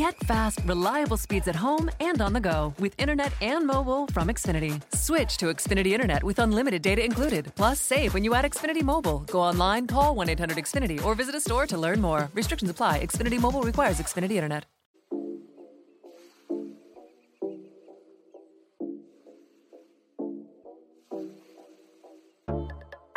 Get fast, reliable speeds at home and on the go with internet and mobile from Xfinity. Switch to Xfinity Internet with unlimited data included. Plus, save when you add Xfinity Mobile. Go online, call 1 800 Xfinity, or visit a store to learn more. Restrictions apply. Xfinity Mobile requires Xfinity Internet.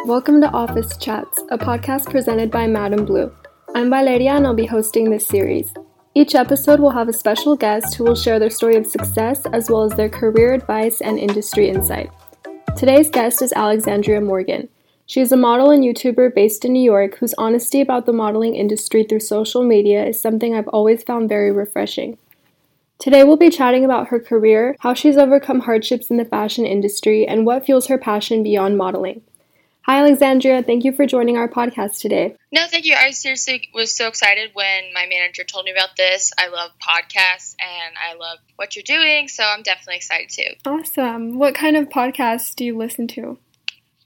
Welcome to Office Chats, a podcast presented by Madam Blue. I'm Valeria and I'll be hosting this series. Each episode will have a special guest who will share their story of success as well as their career advice and industry insight. Today's guest is Alexandria Morgan. She is a model and YouTuber based in New York whose honesty about the modeling industry through social media is something I've always found very refreshing. Today, we'll be chatting about her career, how she's overcome hardships in the fashion industry, and what fuels her passion beyond modeling. Hi, Alexandria. Thank you for joining our podcast today. No, thank you. I seriously was so excited when my manager told me about this. I love podcasts and I love what you're doing, so I'm definitely excited too. Awesome. What kind of podcasts do you listen to?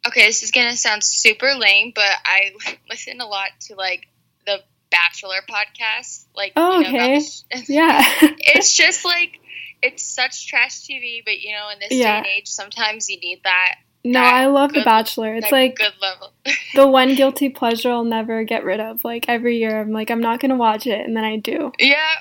Okay, this is going to sound super lame, but I listen a lot to like the Bachelor podcast. Like, oh, you know, okay. yeah. it's just like, it's such trash TV, but you know, in this Yeah. day and age, sometimes you need that. No, I love The Bachelor. It's like good level. the one guilty pleasure I'll never get rid of. Like every year, I'm like, I'm not going to watch it, and then I do. yeah,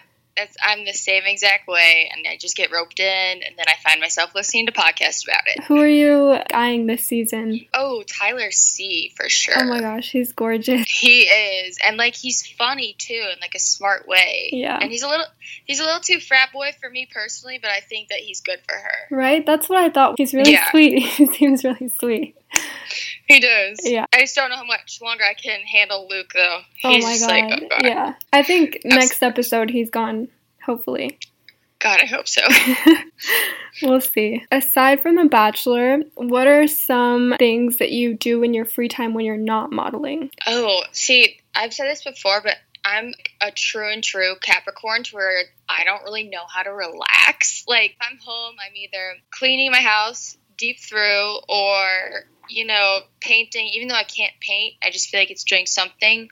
I'm the same exact way, and I just get roped in, and then I find myself listening to podcasts about it. Who are you eyeing this season? Oh, Tyler C for sure. Oh my gosh, he's gorgeous. He is, and like he's funny too, in like a smart way. Yeah. And he's a little, he's a little too frat boy for me personally, but I think that he's good for her. Right? That's what I thought. He's really Yeah. sweet. He seems really sweet. He does. Yeah. I just don't know how much longer I can handle Luke though. Oh my god. like, oh god. Yeah. I think next episode he's gone, hopefully. God, I hope so. We'll see. Aside from The Bachelor, what are some things that you do in your free time when you're not modeling? oh, see, I've said this before, but I'm a true and true Capricorn to where I don't really know how to relax. Like, if I'm home, I'm either cleaning my house deep through or, you know, painting. Even though I can't paint, I just feel like it's doing something.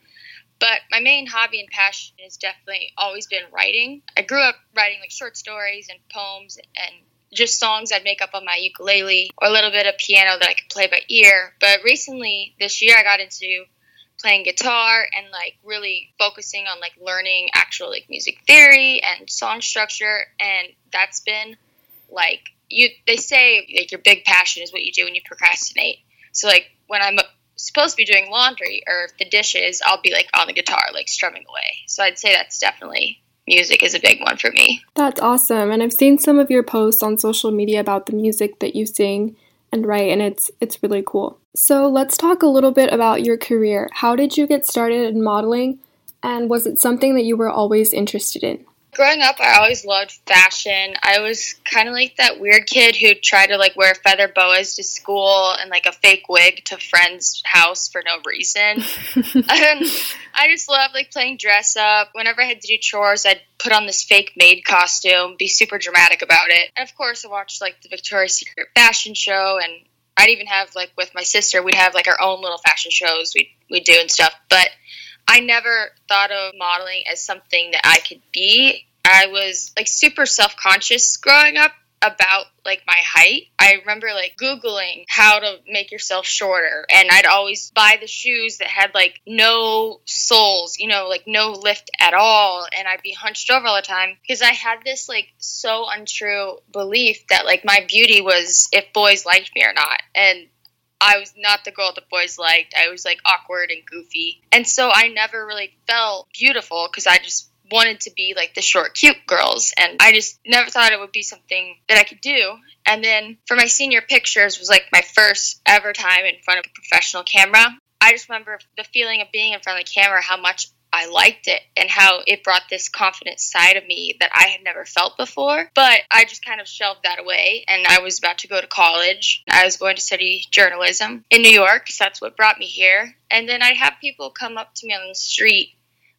But my main hobby and passion has definitely always been writing. I grew up writing like short stories and poems and just songs I'd make up on my ukulele or a little bit of piano that I could play by ear. But recently, this year, I got into playing guitar and like really focusing on like learning actual like music theory and song structure and that's been like you they say like your big passion is what you do when you procrastinate so like when i'm supposed to be doing laundry or the dishes i'll be like on the guitar like strumming away so i'd say that's definitely music is a big one for me That's awesome. And I've seen some of your posts on social media about the music that you sing and write and it's it's really cool. So, let's talk a little bit about your career. How did you get started in modeling and was it something that you were always interested in? Growing up i always loved fashion. I was kind of like that weird kid who tried to like wear feather boas to school and like a fake wig to friends house for no reason. I just loved like playing dress up. Whenever i had to do chores i'd put on this fake maid costume be super dramatic about it. And of course i watched like the victoria's secret fashion show and i'd even have like with my sister we'd have like our own little fashion shows we'd, we'd do and stuff. But I never thought of modeling as something that I could be. I was like super self conscious growing up about like my height. I remember like Googling how to make yourself shorter, and I'd always buy the shoes that had like no soles, you know, like no lift at all, and I'd be hunched over all the time because I had this like so untrue belief that like my beauty was if boys liked me or not. And I was not the girl the boys liked. I was like awkward and goofy. And so I never really felt beautiful because I just wanted to be like the short, cute girls. And I just never thought it would be something that I could do. And then for my senior pictures was like my first ever time in front of a professional camera. I just remember the feeling of being in front of the camera, how much I liked it and how it brought this confident side of me that I had never felt before. But I just kind of shelved that away and I was about to go to college. I was going to study journalism in New York, so that's what brought me here. And then I'd have people come up to me on the street,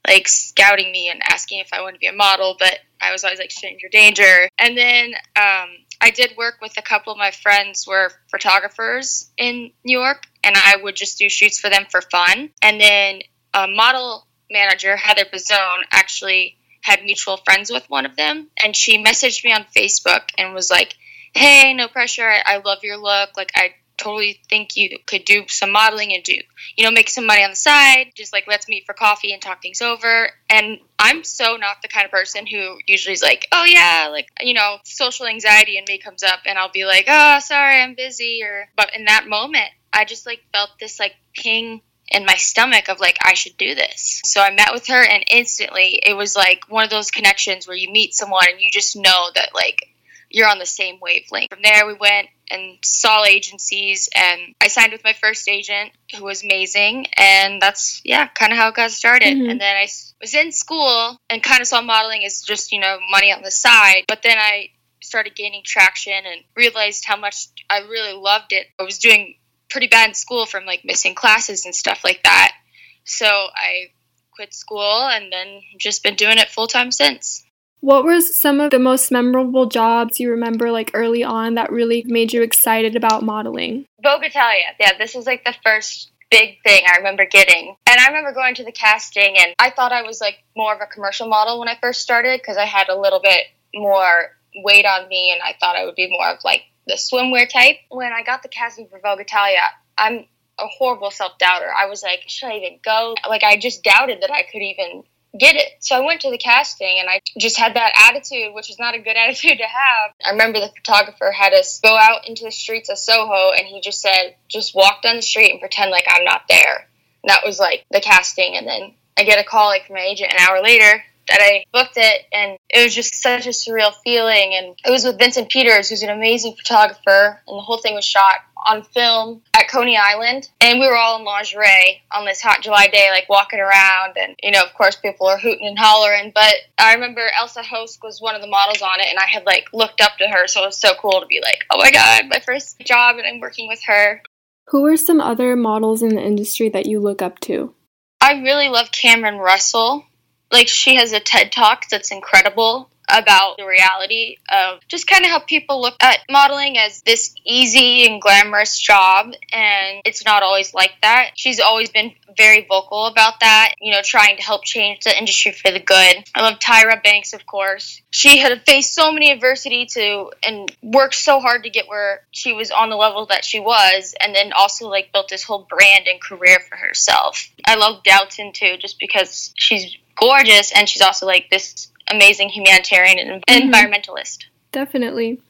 like scouting me and asking if I wanted to be a model, but I was always like stranger danger. And then um, I did work with a couple of my friends who were photographers in New York, and I would just do shoots for them for fun. And then a model manager, Heather Bazone, actually had mutual friends with one of them, and she messaged me on Facebook and was like, "Hey, no pressure. I, I love your look. Like, I totally think you could do some modeling and do, you know, make some money on the side. Just like let's meet for coffee and talk things over. And I'm so not the kind of person who usually is like, oh yeah, like, you know, social anxiety in me comes up and I'll be like, oh, sorry, I'm busy. Or, but in that moment, I just like felt this like ping in my stomach of like I should do this. So I met with her and instantly it was like one of those connections where you meet someone and you just know that like you're on the same wavelength. From there we went and saw agencies and I signed with my first agent who was amazing and that's yeah, kind of how it got started. Mm-hmm. And then I was in school and kind of saw modeling as just, you know, money on the side, but then I started gaining traction and realized how much I really loved it. I was doing pretty bad in school from like missing classes and stuff like that. So I quit school and then just been doing it full time since. What were some of the most memorable jobs you remember like early on that really made you excited about modeling? Vogue Italia. Yeah, this was like the first big thing I remember getting. And I remember going to the casting and I thought I was like more of a commercial model when I first started because I had a little bit more weight on me and I thought I would be more of like the swimwear type. When I got the casting for Vogue Italia, I'm a horrible self doubter. I was like, should I even go? Like, I just doubted that I could even get it. So I went to the casting and I just had that attitude, which is not a good attitude to have. I remember the photographer had us go out into the streets of Soho and he just said, just walk down the street and pretend like I'm not there. And that was like the casting. And then I get a call like from my agent an hour later that I booked it, and it was just such a surreal feeling. And it was with Vincent Peters, who's an amazing photographer, and the whole thing was shot on film at Coney Island. And we were all in lingerie on this hot July day, like walking around. And, you know, of course, people are hooting and hollering. But I remember Elsa Hosk was one of the models on it, and I had, like, looked up to her. So it was so cool to be like, oh my God, my first job, and I'm working with her. Who are some other models in the industry that you look up to? I really love Cameron Russell like she has a TED talk that's incredible about the reality of just kind of how people look at modeling as this easy and glamorous job and it's not always like that. She's always been very vocal about that, you know, trying to help change the industry for the good. I love Tyra Banks, of course. She had faced so many adversity to and worked so hard to get where she was on the level that she was and then also like built this whole brand and career for herself. I love Doutzen too just because she's gorgeous and she's also like this amazing humanitarian and mm-hmm. environmentalist. Definitely.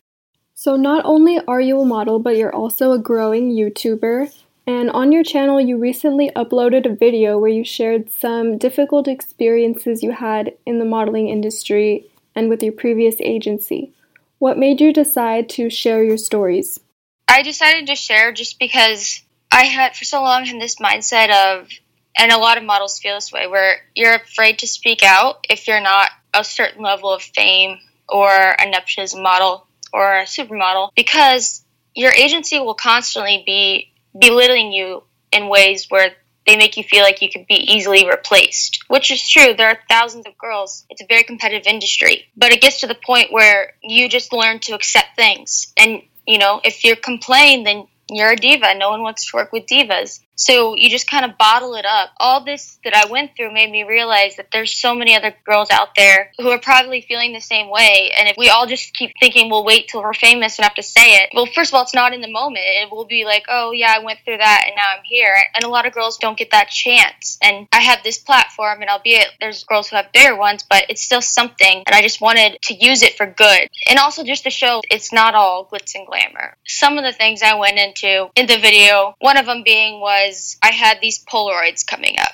So, not only are you a model, but you're also a growing YouTuber. And on your channel, you recently uploaded a video where you shared some difficult experiences you had in the modeling industry and with your previous agency. What made you decide to share your stories? I decided to share just because I had, for so long, had this mindset of, and a lot of models feel this way, where you're afraid to speak out if you're not a certain level of fame or a nepotism model or a supermodel because your agency will constantly be belittling you in ways where they make you feel like you could be easily replaced, which is true. There are thousands of girls. It's a very competitive industry. But it gets to the point where you just learn to accept things. And, you know, if you complain, then you're a diva. No one wants to work with divas. So you just kind of bottle it up. All this that I went through made me realize that there's so many other girls out there who are probably feeling the same way. And if we all just keep thinking we'll wait till we're famous enough to say it, well, first of all, it's not in the moment. It will be like, oh, yeah, I went through that and now I'm here. And a lot of girls don't get that chance. And I have this platform, and albeit there's girls who have bigger ones, but it's still something. And I just wanted to use it for good. And also just to show it's not all glitz and glamour. Some of the things I went into in the video, one of them being was was I had these Polaroids coming up,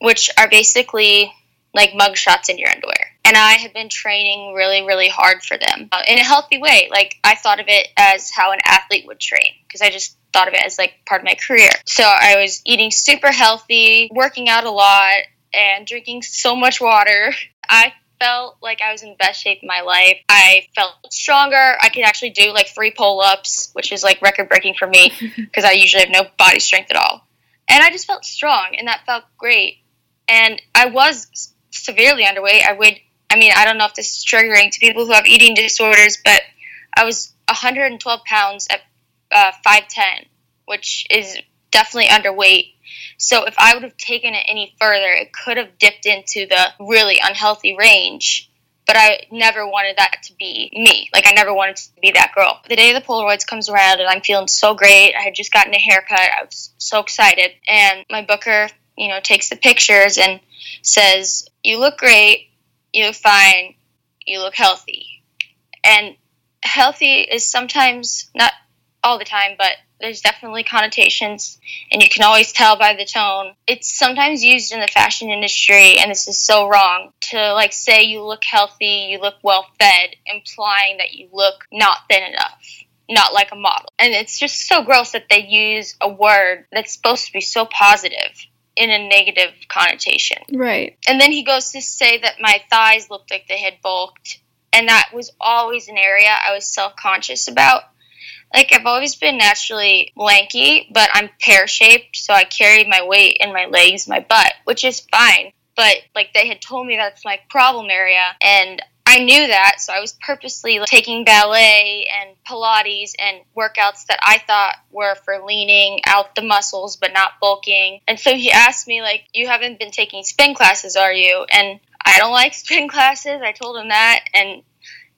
which are basically like mugshots in your underwear. And I had been training really, really hard for them uh, in a healthy way. Like I thought of it as how an athlete would train because I just thought of it as like part of my career. So I was eating super healthy, working out a lot, and drinking so much water. I felt like I was in the best shape of my life. I felt stronger. I could actually do like three pull ups, which is like record breaking for me because I usually have no body strength at all and I just felt strong, and that felt great. And I was severely underweight. I would, I mean, I don't know if this is triggering to people who have eating disorders, but I was 112 pounds at uh, 5'10, which is definitely underweight. So if I would have taken it any further, it could have dipped into the really unhealthy range. But I never wanted that to be me. Like I never wanted to be that girl. The day the Polaroids comes around and I'm feeling so great. I had just gotten a haircut. I was so excited. And my booker, you know, takes the pictures and says, You look great, you look fine, you look healthy. And healthy is sometimes not all the time, but there's definitely connotations, and you can always tell by the tone. It's sometimes used in the fashion industry, and this is so wrong to like say you look healthy, you look well fed, implying that you look not thin enough. Not like a model. And it's just so gross that they use a word that's supposed to be so positive in a negative connotation. Right. And then he goes to say that my thighs looked like they had bulked. And that was always an area I was self conscious about like I've always been naturally lanky, but I'm pear shaped, so I carry my weight in my legs, my butt, which is fine. But like they had told me that's my problem area, and I knew that, so I was purposely taking ballet and Pilates and workouts that I thought were for leaning out the muscles but not bulking. And so he asked me, like, you haven't been taking spin classes, are you? And I don't like spin classes. I told him that, and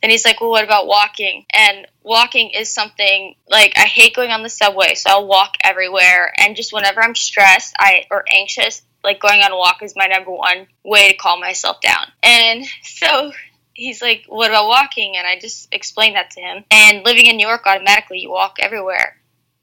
then he's like, well, what about walking? And walking is something like I hate going on the subway, so I'll walk everywhere. And just whenever I'm stressed, I or anxious, like going on a walk is my number one way to calm myself down. And so he's like, what about walking? And I just explained that to him. And living in New York, automatically you walk everywhere.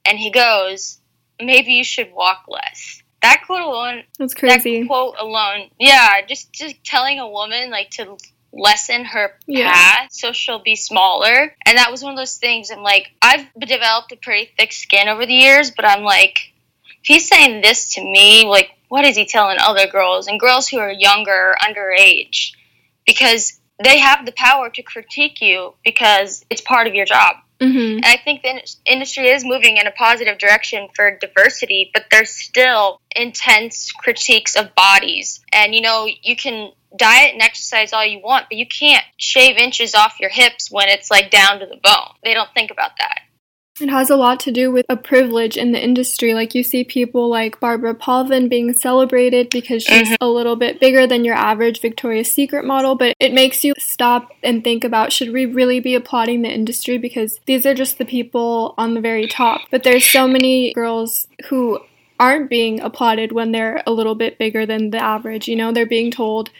And he goes, maybe you should walk less. That quote alone, that's crazy. That quote alone, yeah, just just telling a woman like to lessen her yeah. path so she'll be smaller. And that was one of those things I'm like, I've developed a pretty thick skin over the years, but I'm like, if he's saying this to me, like, what is he telling other girls and girls who are younger, or underage? Because they have the power to critique you because it's part of your job. Mm-hmm. And I think the industry is moving in a positive direction for diversity, but there's still intense critiques of bodies. And you know, you can diet and exercise all you want, but you can't shave inches off your hips when it's like down to the bone. They don't think about that. It has a lot to do with a privilege in the industry. Like you see people like Barbara Palvin being celebrated because she's mm-hmm. a little bit bigger than your average Victoria's Secret model, but it makes you stop and think about should we really be applauding the industry because these are just the people on the very top. But there's so many girls who aren't being applauded when they're a little bit bigger than the average. You know, they're being told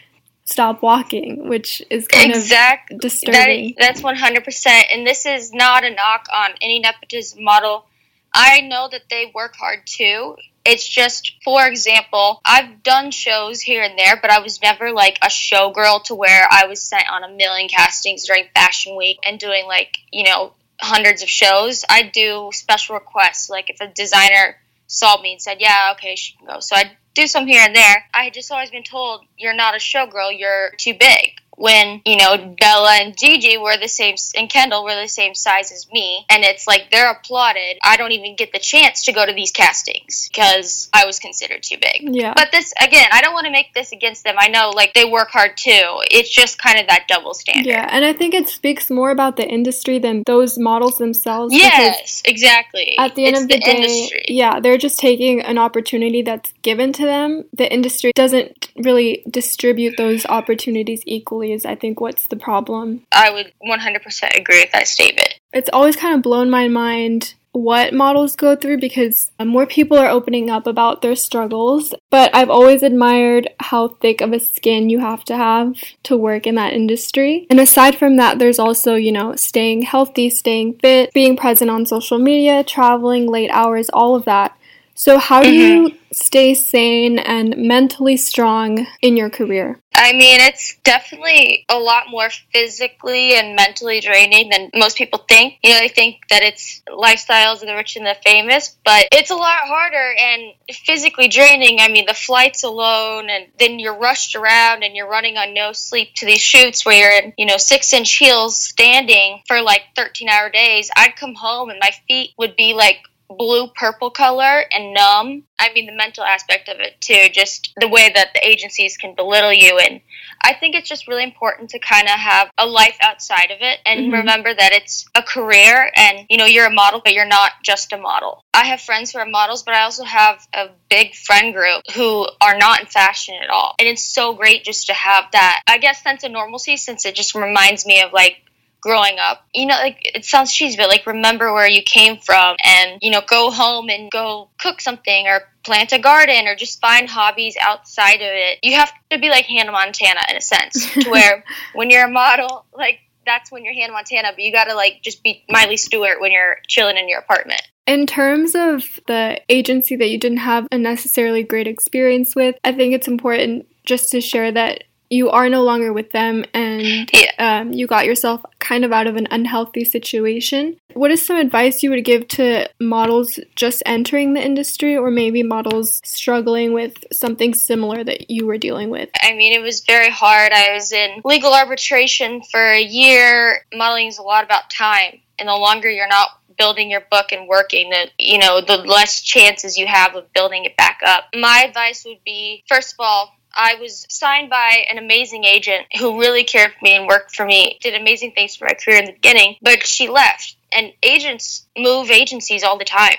stop walking, which is kind exact, of disturbing. That, that's 100%. And this is not a knock on any nepotism model. I know that they work hard too. It's just, for example, I've done shows here and there, but I was never like a showgirl to where I was sent on a million castings during Fashion Week and doing like, you know, hundreds of shows. I do special requests. Like if a designer saw me and said, yeah, okay, she can go. So I do some here and there. I had just always been told, you're not a showgirl, you're too big when you know Bella and Gigi were the same and Kendall were the same size as me, and it's like they're applauded. I don't even get the chance to go to these castings because I was considered too big. Yeah. But this again, I don't want to make this against them. I know like they work hard too. It's just kind of that double standard. Yeah, and I think it speaks more about the industry than those models themselves. Yes, exactly. At the end it's of the, the day, industry. yeah, they're just taking an opportunity that's given to them. The industry doesn't really distribute those opportunities equally is, I think, what's the problem. I would 100% agree with that statement. It's always kind of blown my mind what models go through because more people are opening up about their struggles. But I've always admired how thick of a skin you have to have to work in that industry. And aside from that, there's also, you know, staying healthy, staying fit, being present on social media, traveling, late hours, all of that. So, how do mm-hmm. you stay sane and mentally strong in your career? I mean, it's definitely a lot more physically and mentally draining than most people think. You know, they think that it's lifestyles of the rich and the famous, but it's a lot harder and physically draining. I mean, the flights alone, and then you're rushed around and you're running on no sleep to these shoots where you're in, you know, six inch heels standing for like 13 hour days. I'd come home and my feet would be like blue purple color and numb. I mean, the mental aspect of it too, just the way that the agencies can belittle you. And I think it's just really important to kind of have a life outside of it and mm-hmm. remember that it's a career and, you know, you're a model, but you're not just a model. I have friends who are models, but I also have a big friend group who are not in fashion at all. And it's so great just to have that, I guess, sense of normalcy since it just reminds me of like growing up. You know, like it sounds cheesy, but like remember where you came from and, you know, go home and go cook something or plant a garden or just find hobbies outside of it. You have to be like Hannah Montana in a sense, to where when you're a model, like that's when you're Hannah Montana, but you gotta like just be Miley Stewart when you're chilling in your apartment. In terms of the agency that you didn't have a necessarily great experience with, I think it's important just to share that you are no longer with them and yeah. um, you got yourself kind of out of an unhealthy situation. What is some advice you would give to models just entering the industry or maybe models struggling with something similar that you were dealing with? I mean, it was very hard. I was in legal arbitration for a year. Modeling is a lot about time, and the longer you're not building your book and working the you know the less chances you have of building it back up my advice would be first of all I was signed by an amazing agent who really cared for me and worked for me, did amazing things for my career in the beginning, but she left. And agents move agencies all the time.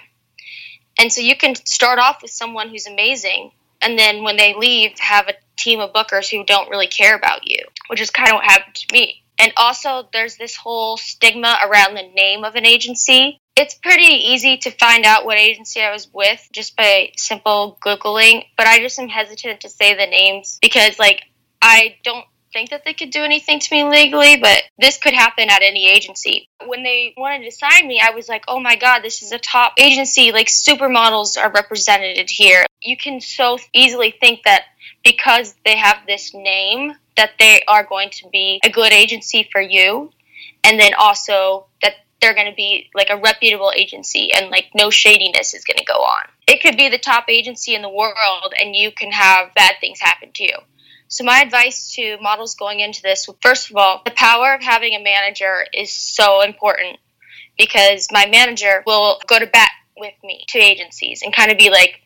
And so you can start off with someone who's amazing, and then when they leave, have a team of bookers who don't really care about you, which is kind of what happened to me. And also, there's this whole stigma around the name of an agency. It's pretty easy to find out what agency I was with just by simple Googling, but I just am hesitant to say the names because, like, I don't think that they could do anything to me legally, but this could happen at any agency. When they wanted to sign me, I was like, oh my god, this is a top agency. Like, supermodels are represented here. You can so easily think that because they have this name, that they are going to be a good agency for you. And then also that they're going to be like a reputable agency and like no shadiness is going to go on. It could be the top agency in the world and you can have bad things happen to you. So, my advice to models going into this first of all, the power of having a manager is so important because my manager will go to bat with me to agencies and kind of be like,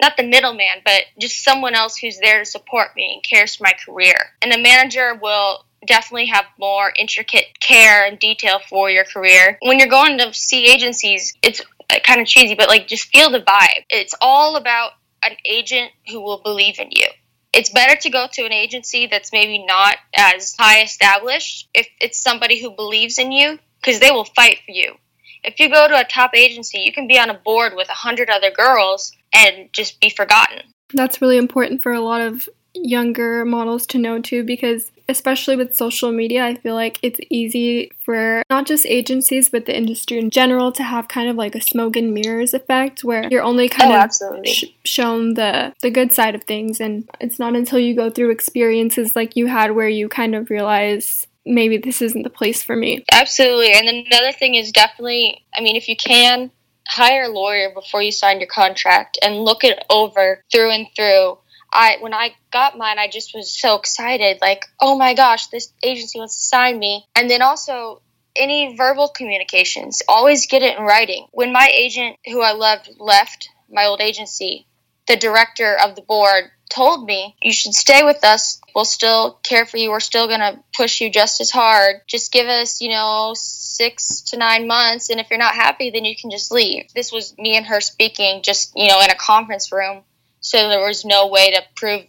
not the middleman, but just someone else who's there to support me and cares for my career. And the manager will definitely have more intricate care and detail for your career. When you're going to see agencies, it's uh, kind of cheesy, but like just feel the vibe. It's all about an agent who will believe in you. It's better to go to an agency that's maybe not as high established if it's somebody who believes in you because they will fight for you. If you go to a top agency, you can be on a board with a hundred other girls and just be forgotten. That's really important for a lot of younger models to know too because especially with social media, I feel like it's easy for not just agencies, but the industry in general to have kind of like a smoke and mirrors effect where you're only oh, kind oh, of sh- shown the, the good side of things. And it's not until you go through experiences like you had where you kind of realize maybe this isn't the place for me. Absolutely. And then another thing is definitely, I mean, if you can, hire a lawyer before you sign your contract and look it over through and through I when I got mine, I just was so excited, like, oh my gosh, this agency wants to sign me. And then also any verbal communications, always get it in writing. When my agent, who I loved, left my old agency, the director of the board told me, You should stay with us. We'll still care for you. We're still going to push you just as hard. Just give us, you know, six to nine months. And if you're not happy, then you can just leave. This was me and her speaking just, you know, in a conference room so there was no way to prove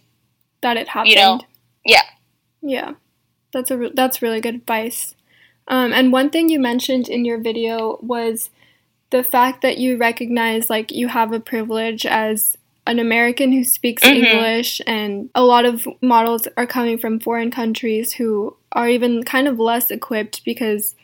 that it happened. You know, yeah, yeah, that's a re- that's really good advice. Um, and one thing you mentioned in your video was the fact that you recognize like you have a privilege as an American who speaks mm-hmm. English, and a lot of models are coming from foreign countries who are even kind of less equipped because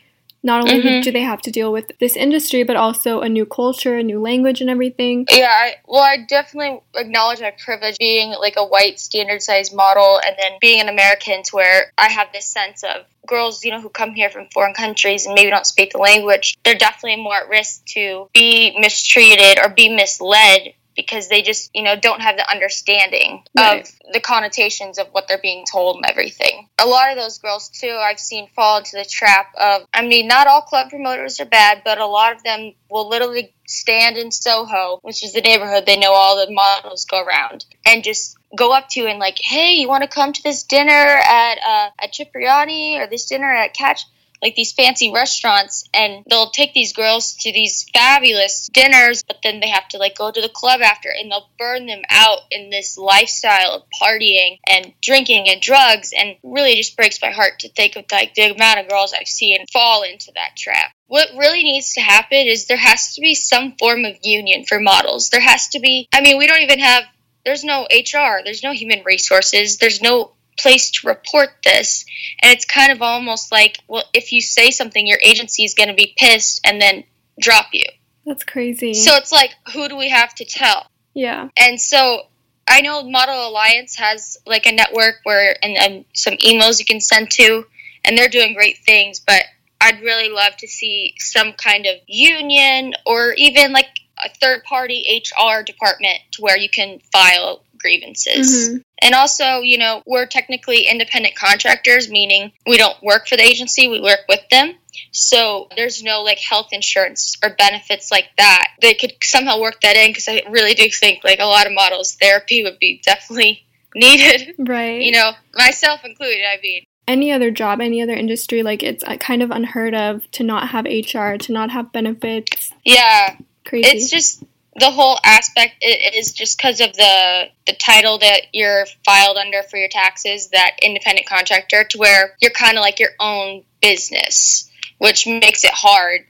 not only mm-hmm. do they have to deal with this industry, but also a new culture, a new language, and everything. Yeah, I, well, I definitely acknowledge my privilege being like a white standard size model and then being an American to where I have this sense of girls, you know, who come here from foreign countries and maybe don't speak the language, they're definitely more at risk to be mistreated or be misled because they just, you know, don't have the understanding Right. of the connotations of what they're being told and everything. A lot of those girls, too, I've seen fall into the trap of, I mean, not all club promoters are bad, but a lot of them will literally stand in Soho, which is the neighborhood they know all the models go around, and just go up to you and like, hey, you want to come to this dinner at uh, at Cipriani or this dinner at Catch? Like these fancy restaurants, and they'll take these girls to these fabulous dinners, but then they have to like go to the club after, and they'll burn them out in this lifestyle of partying and drinking and drugs, and really just breaks my heart to think of like the amount of girls I've seen fall into that trap. What really needs to happen is there has to be some form of union for models. There has to be, I mean, we don't even have there's no HR, there's no human resources, there's no place to report this. And it's kind of almost like, well, if you say something, your agency is going to be pissed and then drop you. That's crazy. So it's like, who do we have to tell? yeah. And so I know Model Alliance has like a network where, and, and some emails you can send to, and they're doing great things, but I'd really love to see some kind of union or even like a third party HR department to where you can file grievances. Mhm. And also, you know, we're technically independent contractors, meaning we don't work for the agency, we work with them. So there's no like health insurance or benefits like that. They could somehow work that in because I really do think like a lot of models therapy would be definitely needed. Right. You know, myself included. I mean, any other job, any other industry, like it's uh, kind of unheard of to not have HR, to not have benefits. yeah, Crazy. it's just the whole aspect is just because of the the title that you're filed under for your taxes that independent contractor to where you're kind of like your own business which makes it hard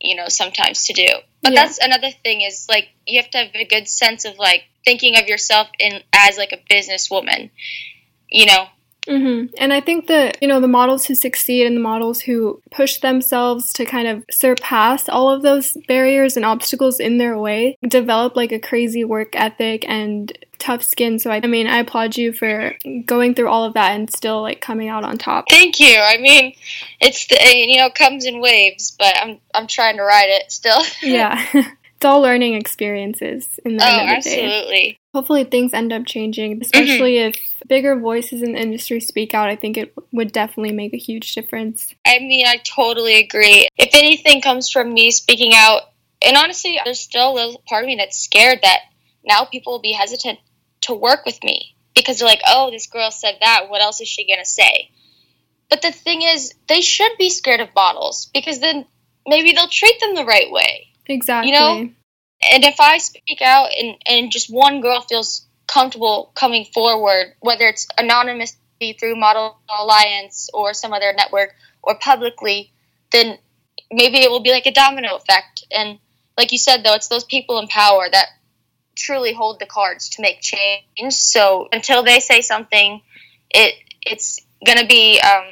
you know sometimes to do but Yeah. that's another thing is like you have to have a good sense of like thinking of yourself in as like a businesswoman you know hmm And I think that, you know, the models who succeed and the models who push themselves to kind of surpass all of those barriers and obstacles in their way develop like a crazy work ethic and tough skin. So, I, I mean, I applaud you for going through all of that and still like coming out on top. thank you i mean it's the you know it comes in waves but i'm i'm trying to ride it still yeah. it's all learning experiences in the oh end of the day. absolutely Hopefully, things end up changing, especially mm-hmm. if bigger voices in the industry speak out. I think it would definitely make a huge difference. I mean, I totally agree. If anything comes from me speaking out, and honestly, there's still a little part of me that's scared that now people will be hesitant to work with me because they're like, oh, this girl said that. What else is she going to say? But the thing is, they should be scared of models because then maybe they'll treat them the right way. Exactly. You know, And if I speak out and, and just one girl feels comfortable coming forward, whether it's anonymously through Model Alliance or some other network or publicly, then maybe it will be like a domino effect. And like you said, though, it's those people in power that truly hold the cards to make change. So until they say something, it it's going to be um,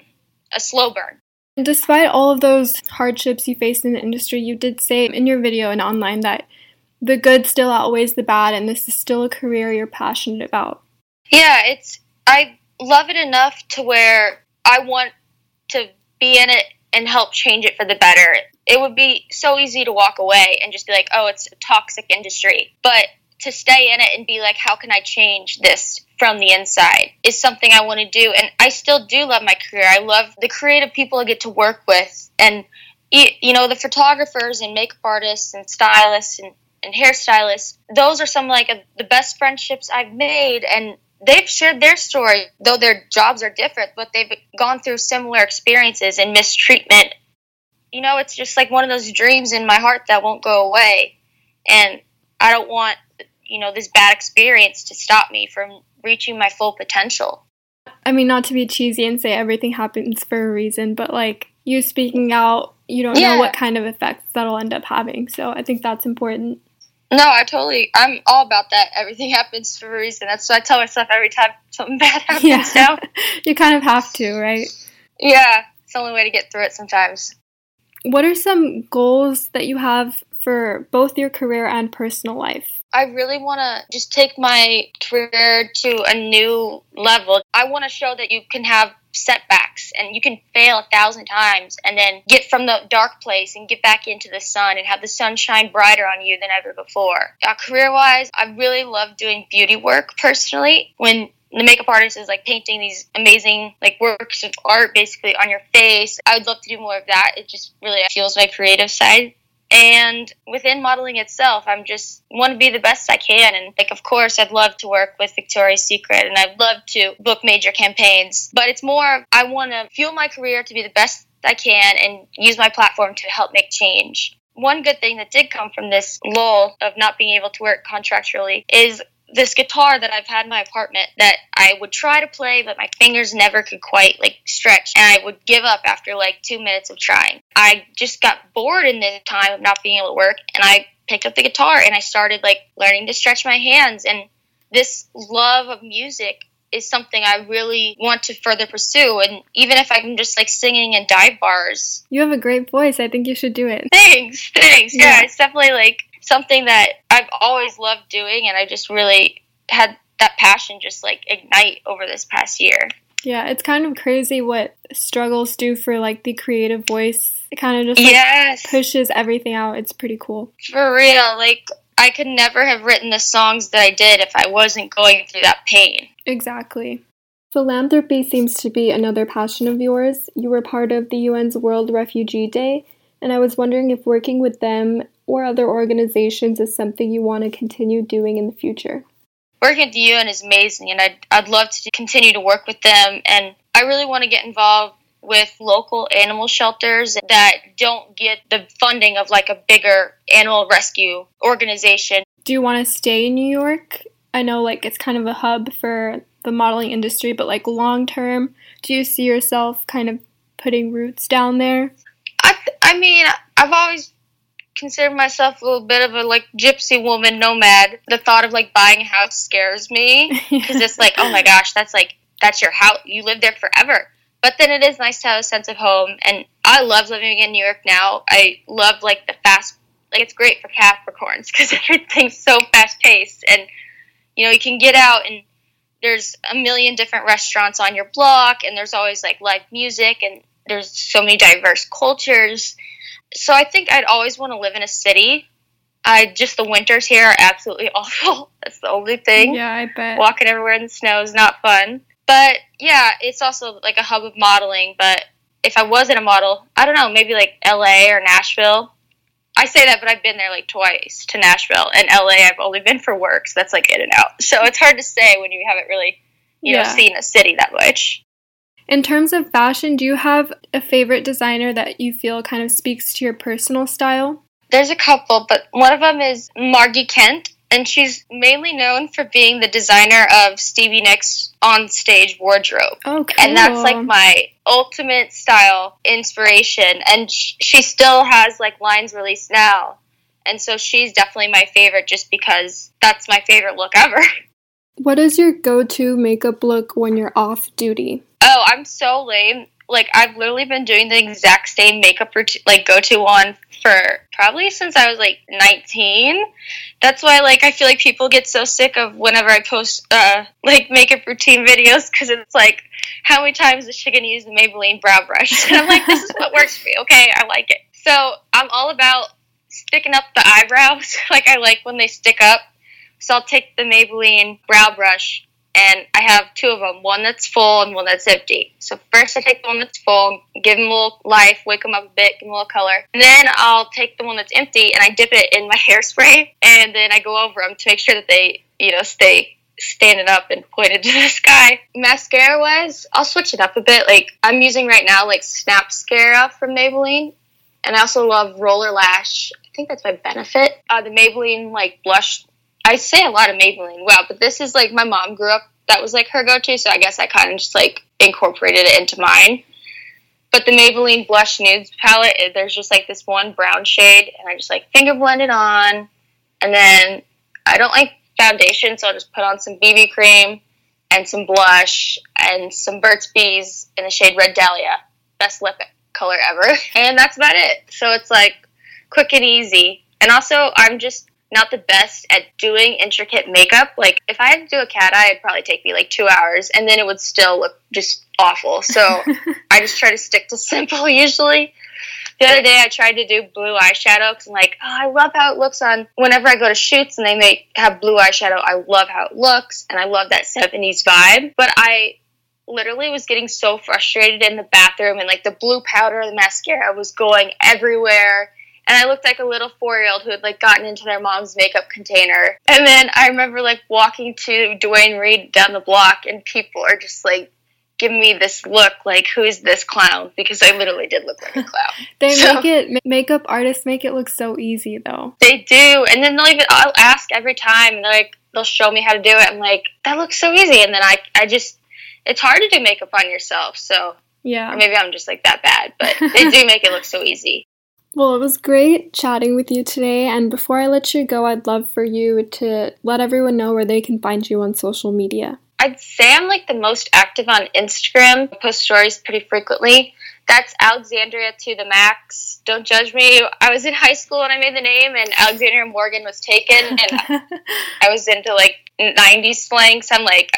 a slow burn. Despite all of those hardships you faced in the industry, you did say in your video and online that the good still outweighs the bad, and this is still a career you're passionate about. Yeah, it's I love it enough to where I want to be in it and help change it for the better. It would be so easy to walk away and just be like, "Oh, it's a toxic industry." But to stay in it and be like, "How can I change this from the inside?" is something I want to do. And I still do love my career. I love the creative people I get to work with and you know, the photographers and makeup artists and stylists and and hairstylists. Those are some like the best friendships I've made, and they've shared their story. Though their jobs are different, but they've gone through similar experiences and mistreatment. You know, it's just like one of those dreams in my heart that won't go away, and I don't want you know this bad experience to stop me from reaching my full potential. I mean, not to be cheesy and say everything happens for a reason, but like you speaking out, you don't Yeah. know what kind of effects that'll end up having. So I think that's important. No, I totally. I'm all about that. Everything happens for a reason. That's what I tell myself every time something bad happens. Yeah. Now, you kind of have to, right? yeah, it's the only way to get through it sometimes. What are some goals that you have for both your career and personal life? I really want to just take my career to a new level. I want to show that you can have setbacks and you can fail a thousand times and then get from the dark place and get back into the sun and have the sun shine brighter on you than ever before. Uh, career wise, I really love doing beauty work personally. When the makeup artist is like painting these amazing like works of art basically on your face. I would love to do more of that. It just really fuels my creative side. And within modeling itself, I'm just want to be the best I can. And like, of course, I'd love to work with Victoria's Secret and I'd love to book major campaigns. But it's more, I want to fuel my career to be the best I can and use my platform to help make change. One good thing that did come from this lull of not being able to work contractually is this guitar that I've had in my apartment that I would try to play, but my fingers never could quite like stretch, and I would give up after like two minutes of trying. I just got bored in this time of not being able to work, and I picked up the guitar and I started like learning to stretch my hands. And this love of music is something I really want to further pursue. And even if I'm just like singing in dive bars, you have a great voice. I think you should do it. Thanks, thanks. Yeah, yeah it's definitely like something that I've always loved doing, and I just really had that passion just like ignite over this past year. Yeah, it's kind of crazy what struggles do for like the creative voice. It kind of just like, yes. pushes everything out. It's pretty cool. For real, like I could never have written the songs that I did if I wasn't going through that pain. Exactly. Philanthropy seems to be another passion of yours. You were part of the UN's World Refugee Day, and I was wondering if working with them or other organizations is something you want to continue doing in the future? Working at the UN is amazing, and I'd, I'd love to continue to work with them. And I really want to get involved with local animal shelters that don't get the funding of like a bigger animal rescue organization. Do you want to stay in New York? I know like it's kind of a hub for the modeling industry, but like long term, do you see yourself kind of putting roots down there? I, I mean, I've always consider myself a little bit of a like gypsy woman nomad. The thought of like buying a house scares me because it's like, oh my gosh, that's like that's your house. You live there forever. But then it is nice to have a sense of home, and I love living in New York now. I love like the fast, like it's great for Capricorns because everything's so fast paced, and you know you can get out and there's a million different restaurants on your block, and there's always like live music, and there's so many diverse cultures so I think I'd always want to live in a city. I just the winters here are absolutely awful. That's the only thing. Yeah, I bet. Walking everywhere in the snow is not fun. But yeah, it's also like a hub of modeling. But if I wasn't a model, I don't know, maybe like LA or Nashville. I say that, but I've been there like twice to Nashville and LA. I've only been for work, so that's like in and out. So it's hard to say when you haven't really, you yeah. know, seen a city that much. In terms of fashion, do you have a favorite designer that you feel kind of speaks to your personal style? There's a couple, but one of them is Margi Kent, and she's mainly known for being the designer of Stevie Nicks on stage wardrobe. Oh, cool. And that's like my ultimate style inspiration. And she still has like lines released now. And so she's definitely my favorite just because that's my favorite look ever. What is your go to makeup look when you're off duty? Oh, I'm so lame. Like I've literally been doing the exact same makeup routine, like go to one for probably since I was like 19. That's why like I feel like people get so sick of whenever I post uh like makeup routine videos because it's like how many times is she gonna use the Maybelline brow brush? And I'm like, this is what works for me. Okay, I like it. So I'm all about sticking up the eyebrows. like I like when they stick up. So I'll take the Maybelline brow brush and I have two of them, one that's full and one that's empty. So first I take the one that's full, give them a little life, wake them up a bit, give them a little color. And then I'll take the one that's empty and I dip it in my hairspray, and then I go over them to make sure that they, you know, stay standing up and pointed to the sky. Mascara wise, I'll switch it up a bit. Like I'm using right now like Snap Snapscara from Maybelline, and I also love Roller Lash. I think that's my benefit. Uh, the Maybelline like blush I say a lot of Maybelline. Wow, but this is like my mom grew up. That was like her go-to, so I guess I kind of just like incorporated it into mine. But the Maybelline Blush Nudes palette, eh, there's just like this one brown shade, and I just like finger blend it on, and then I don't like foundation, so I'll just put on some BB cream and some blush and some Burt's Bees in the shade Red Dahlia, best lip color ever, and that's about it. So it's like quick and easy And also, I'm just not the best at doing intricate makeup. Like, if I had to do a cat eye, it'd probably take me like two hours, and then it would still look just awful. So I just try to stick to simple usually. The other day, I tried to do blue eyeshadow because I'm like, oh, I love how it looks on. Whenever I go to shoots and they make have blue eyeshadow, I love how it looks, and I love that '70s vibe. But I literally was getting so frustrated in the bathroom, and like the blue powder, the mascara was going everywhere and I looked like a little four year old who had like gotten into their mom's makeup container. And then I remember like walking to Duane Reade down the block, and people are just like giving me this look like who is this clown because I literally did look like a clown. they so, make it makeup artists make it look so easy though. They do, and then they'll even I'll ask every time, and they're like they'll show me how to do it. I'm like that looks so easy, and then I I just it's hard to do makeup on yourself, so. Yeah. Or maybe I'm just like that bad, but they do make it look so easy. Well, it was great chatting with you today. And before I let you go, I'd love for you to let everyone know where they can find you on social media. I'd say I'm like the most active on Instagram. I post stories pretty frequently. That's Alexandria to the max. Don't judge me. I was in high school when I made the name, and Alexandria Morgan was taken, and I was into like 90s slang. So I'm like,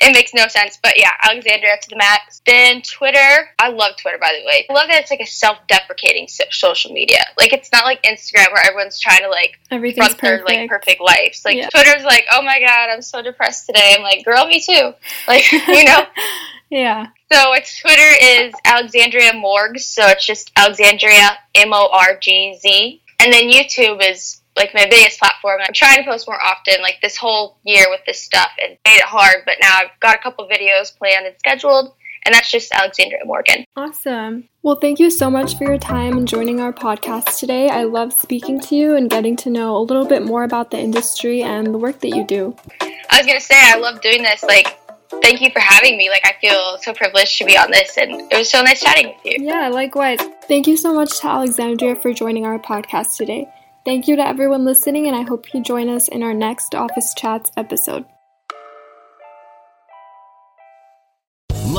it makes no sense. But yeah, Alexandria to the max. Then Twitter. I love Twitter, by the way. I love that it's like a self deprecating social media. Like, it's not like Instagram where everyone's trying to like front their like perfect lives. Like, yeah. Twitter's like, oh my God, I'm so depressed today. I'm like, girl, me too. Like, you know? yeah. So it's Twitter is Alexandria Morgz. So it's just Alexandria M O R G Z. And then YouTube is like my biggest platform. I'm trying to post more often, like this whole year with this stuff, and made it hard. But now I've got a couple videos planned and scheduled, and that's just Alexandria Morgan. Awesome. Well, thank you so much for your time and joining our podcast today. I love speaking to you and getting to know a little bit more about the industry and the work that you do. I was gonna say I love doing this. Like thank you for having me. Like, I feel so privileged to be on this, and it was so nice chatting with you. Yeah, likewise. Thank you so much to Alexandria for joining our podcast today. Thank you to everyone listening, and I hope you join us in our next Office Chats episode.